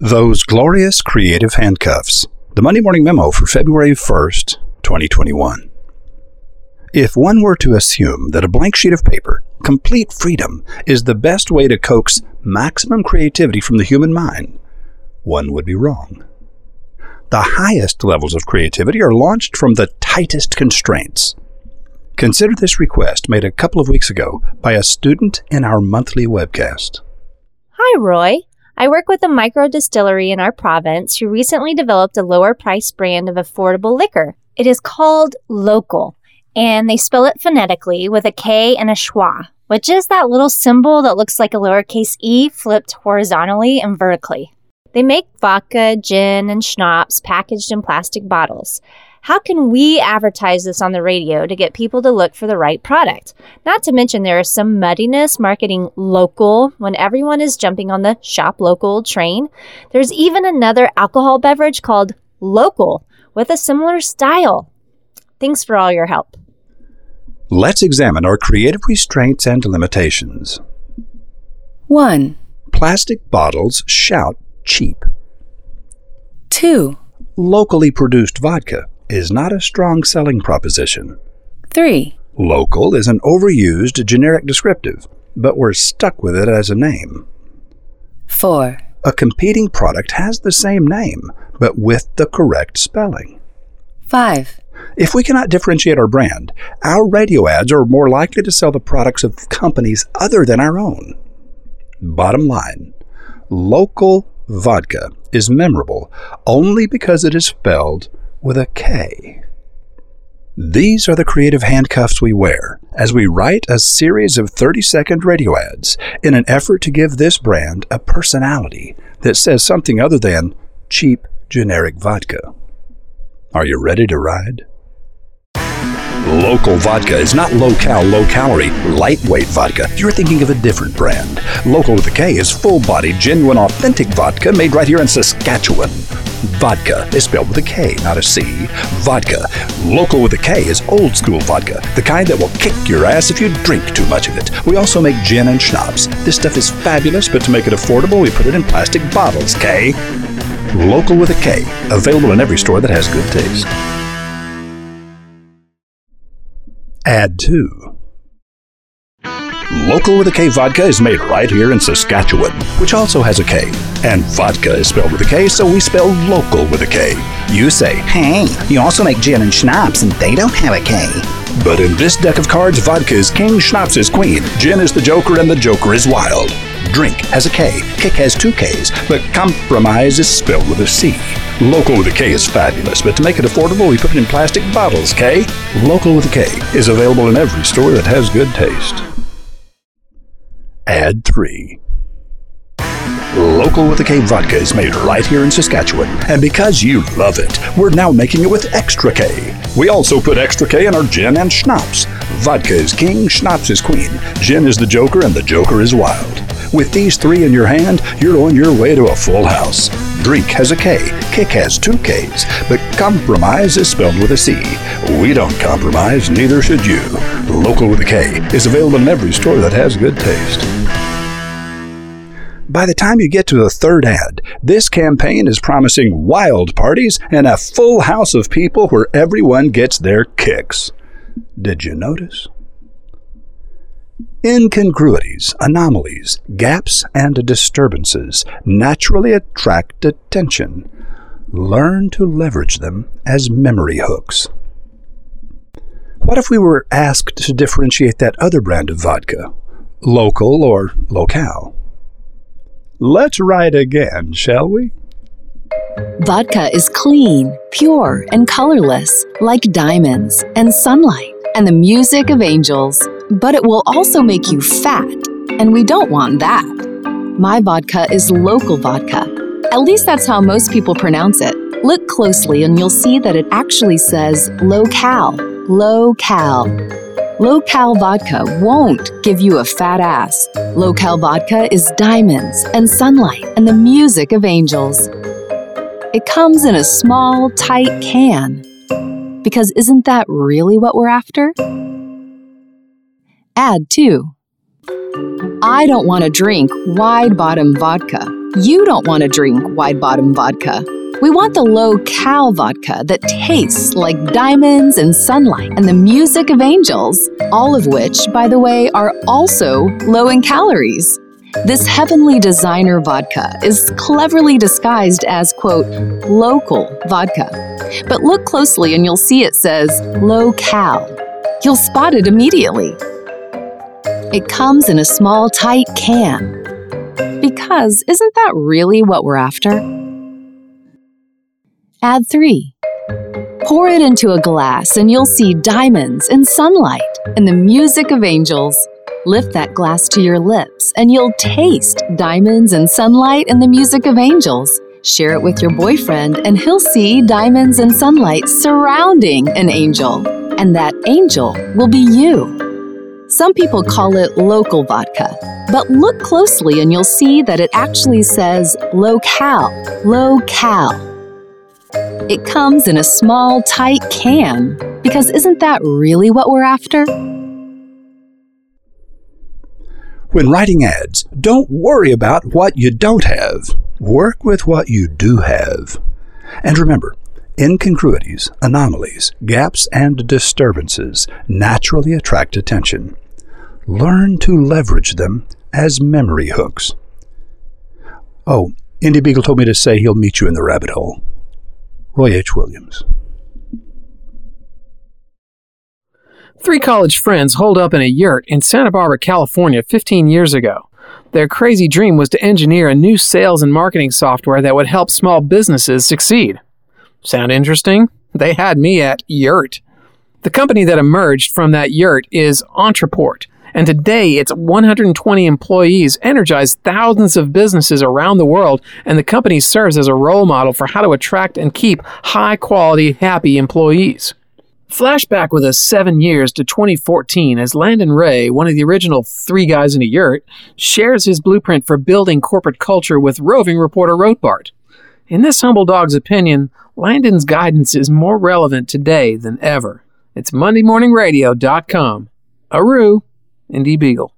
Those glorious creative handcuffs. The Monday Morning Memo for February 1st, 2021. If one were to assume that a blank sheet of paper, complete freedom, is the best way to coax maximum creativity from the human mind, one would be wrong. The highest levels of creativity are launched from the tightest constraints. Consider this request made a couple of weeks ago by a student in our monthly webcast. Hi, Roy. I work with a micro distillery in our province who recently developed a lower price brand of affordable liquor. It is called Local, and they spell it phonetically with a K and a schwa, which is that little symbol that looks like a lowercase e flipped horizontally and vertically. They make vodka, gin, and schnapps packaged in plastic bottles. How can we advertise this on the radio to get people to look for the right product? Not to mention, there is some muddiness marketing local when everyone is jumping on the shop local train. There's even another alcohol beverage called local with a similar style. Thanks for all your help. Let's examine our creative restraints and limitations. 1. Plastic bottles shout cheap. 2. Locally produced vodka is not a strong selling proposition. 3. Local is an overused generic descriptive, but we're stuck with it as a name. 4. A competing product has the same name, but with the correct spelling. 5. If we cannot differentiate our brand, our radio ads are more likely to sell the products of companies other than our own. Bottom line, local vodka is memorable only because it is spelled with a K. These are the creative handcuffs we wear as we write a series of 30 second radio ads in an effort to give this brand a personality that says something other than cheap generic vodka. Are you ready to ride? Local vodka is not low cal, low calorie, lightweight vodka. You're thinking of a different brand. Local with a K is full bodied, genuine, authentic vodka made right here in Saskatchewan. Vodka is spelled with a K, not a C. Vodka. Local with a K is old school vodka, the kind that will kick your ass if you drink too much of it. We also make gin and schnapps. This stuff is fabulous, but to make it affordable, we put it in plastic bottles, K. Local with a K, available in every store that has good taste. Add 2. Local with a K vodka is made right here in Saskatchewan, which also has a K. And vodka is spelled with a K, so we spell local with a K. You say, Hey, you also make gin and schnapps, and they don't have a K. but in this deck of cards, vodka is king, schnapps is queen, gin is the joker, and the joker is wild. Drink has a K, kick has two Ks, but compromise is spelled with a C. Local with a K is fabulous, but to make it affordable, we put it in plastic bottles, K. Local with a K is available in every store that has good taste. Add 3. Local with a K vodka is made right here in Saskatchewan, and because you love it, we're now making it with extra K. We also put extra K in our gin and schnapps. Vodka is king, schnapps is queen, gin is the joker, and the joker is wild. With these three in your hand, you're on your way to a full house. Drink has a K, kick has two Ks, but compromise is spelled with a C. We don't compromise, neither should you. Local with a K is available in every store that has good taste. By the time you get to the third ad, this campaign is promising wild parties and a full house of people where everyone gets their kicks. Did you notice? Incongruities, anomalies, gaps, and disturbances naturally attract attention. Learn to leverage them as memory hooks. What if we were asked to differentiate that other brand of vodka? Local or locale? Let's write again, shall we? Vodka is clean, pure, and colorless, like diamonds and sunlight and the music of angels. But it will also make you fat, and we don't want that. My vodka is local vodka. At least that's how most people pronounce it. Look closely and you'll see that it actually says low cal. Low cal. Low cal vodka won't give you a fat ass. Low cal vodka is diamonds and sunlight and the music of angels. It comes in a small, tight can. Because isn't that really what we're after? Add 2. I don't want to drink wide bottom vodka. You don't want to drink wide bottom vodka. We want the low cal vodka that tastes like diamonds and sunlight and the music of angels, all of which, by the way, are also low in calories. This heavenly designer vodka is cleverly disguised as, quote, local vodka. But look closely and you'll see it says low cal. You'll spot it immediately. It comes in a small, tight can. Because isn't that really what we're after? Add 3. Pour it into a glass and you'll see diamonds and sunlight and the music of angels. Lift that glass to your lips and you'll taste diamonds and sunlight and the music of angels. Share it with your boyfriend and he'll see diamonds and sunlight surrounding an angel. And that angel will be you. Some people call it local vodka, but look closely and you'll see that it actually says low cal, low cal. It comes in a small, tight can, because isn't that really what we're after? When writing ads, don't worry about what you don't have. Work with what you do have. And remember, incongruities, anomalies, gaps, and disturbances naturally attract attention. Learn to leverage them as memory hooks. Oh, Indy Beagle told me to say he'll meet you in the rabbit hole. Roy H. Williams. Three college friends holed up in a yurt in Santa Barbara, California 15 years ago. Their crazy dream was to engineer a new sales and marketing software that would help small businesses succeed. Sound interesting? They had me at Yurt. The company that emerged from that yurt is Ontraport, and today its 120 employees energize thousands of businesses around the world, and the company serves as a role model for how to attract and keep high quality, happy employees. Flashback with us seven years to 2014 as Landon Ray, one of the original three guys in a yurt, shares his blueprint for building corporate culture with roving reporter Rotbart. In this humble dog's opinion, Landon's guidance is more relevant today than ever. It's MondayMorningRadio.com. Aru, Indy Beagle.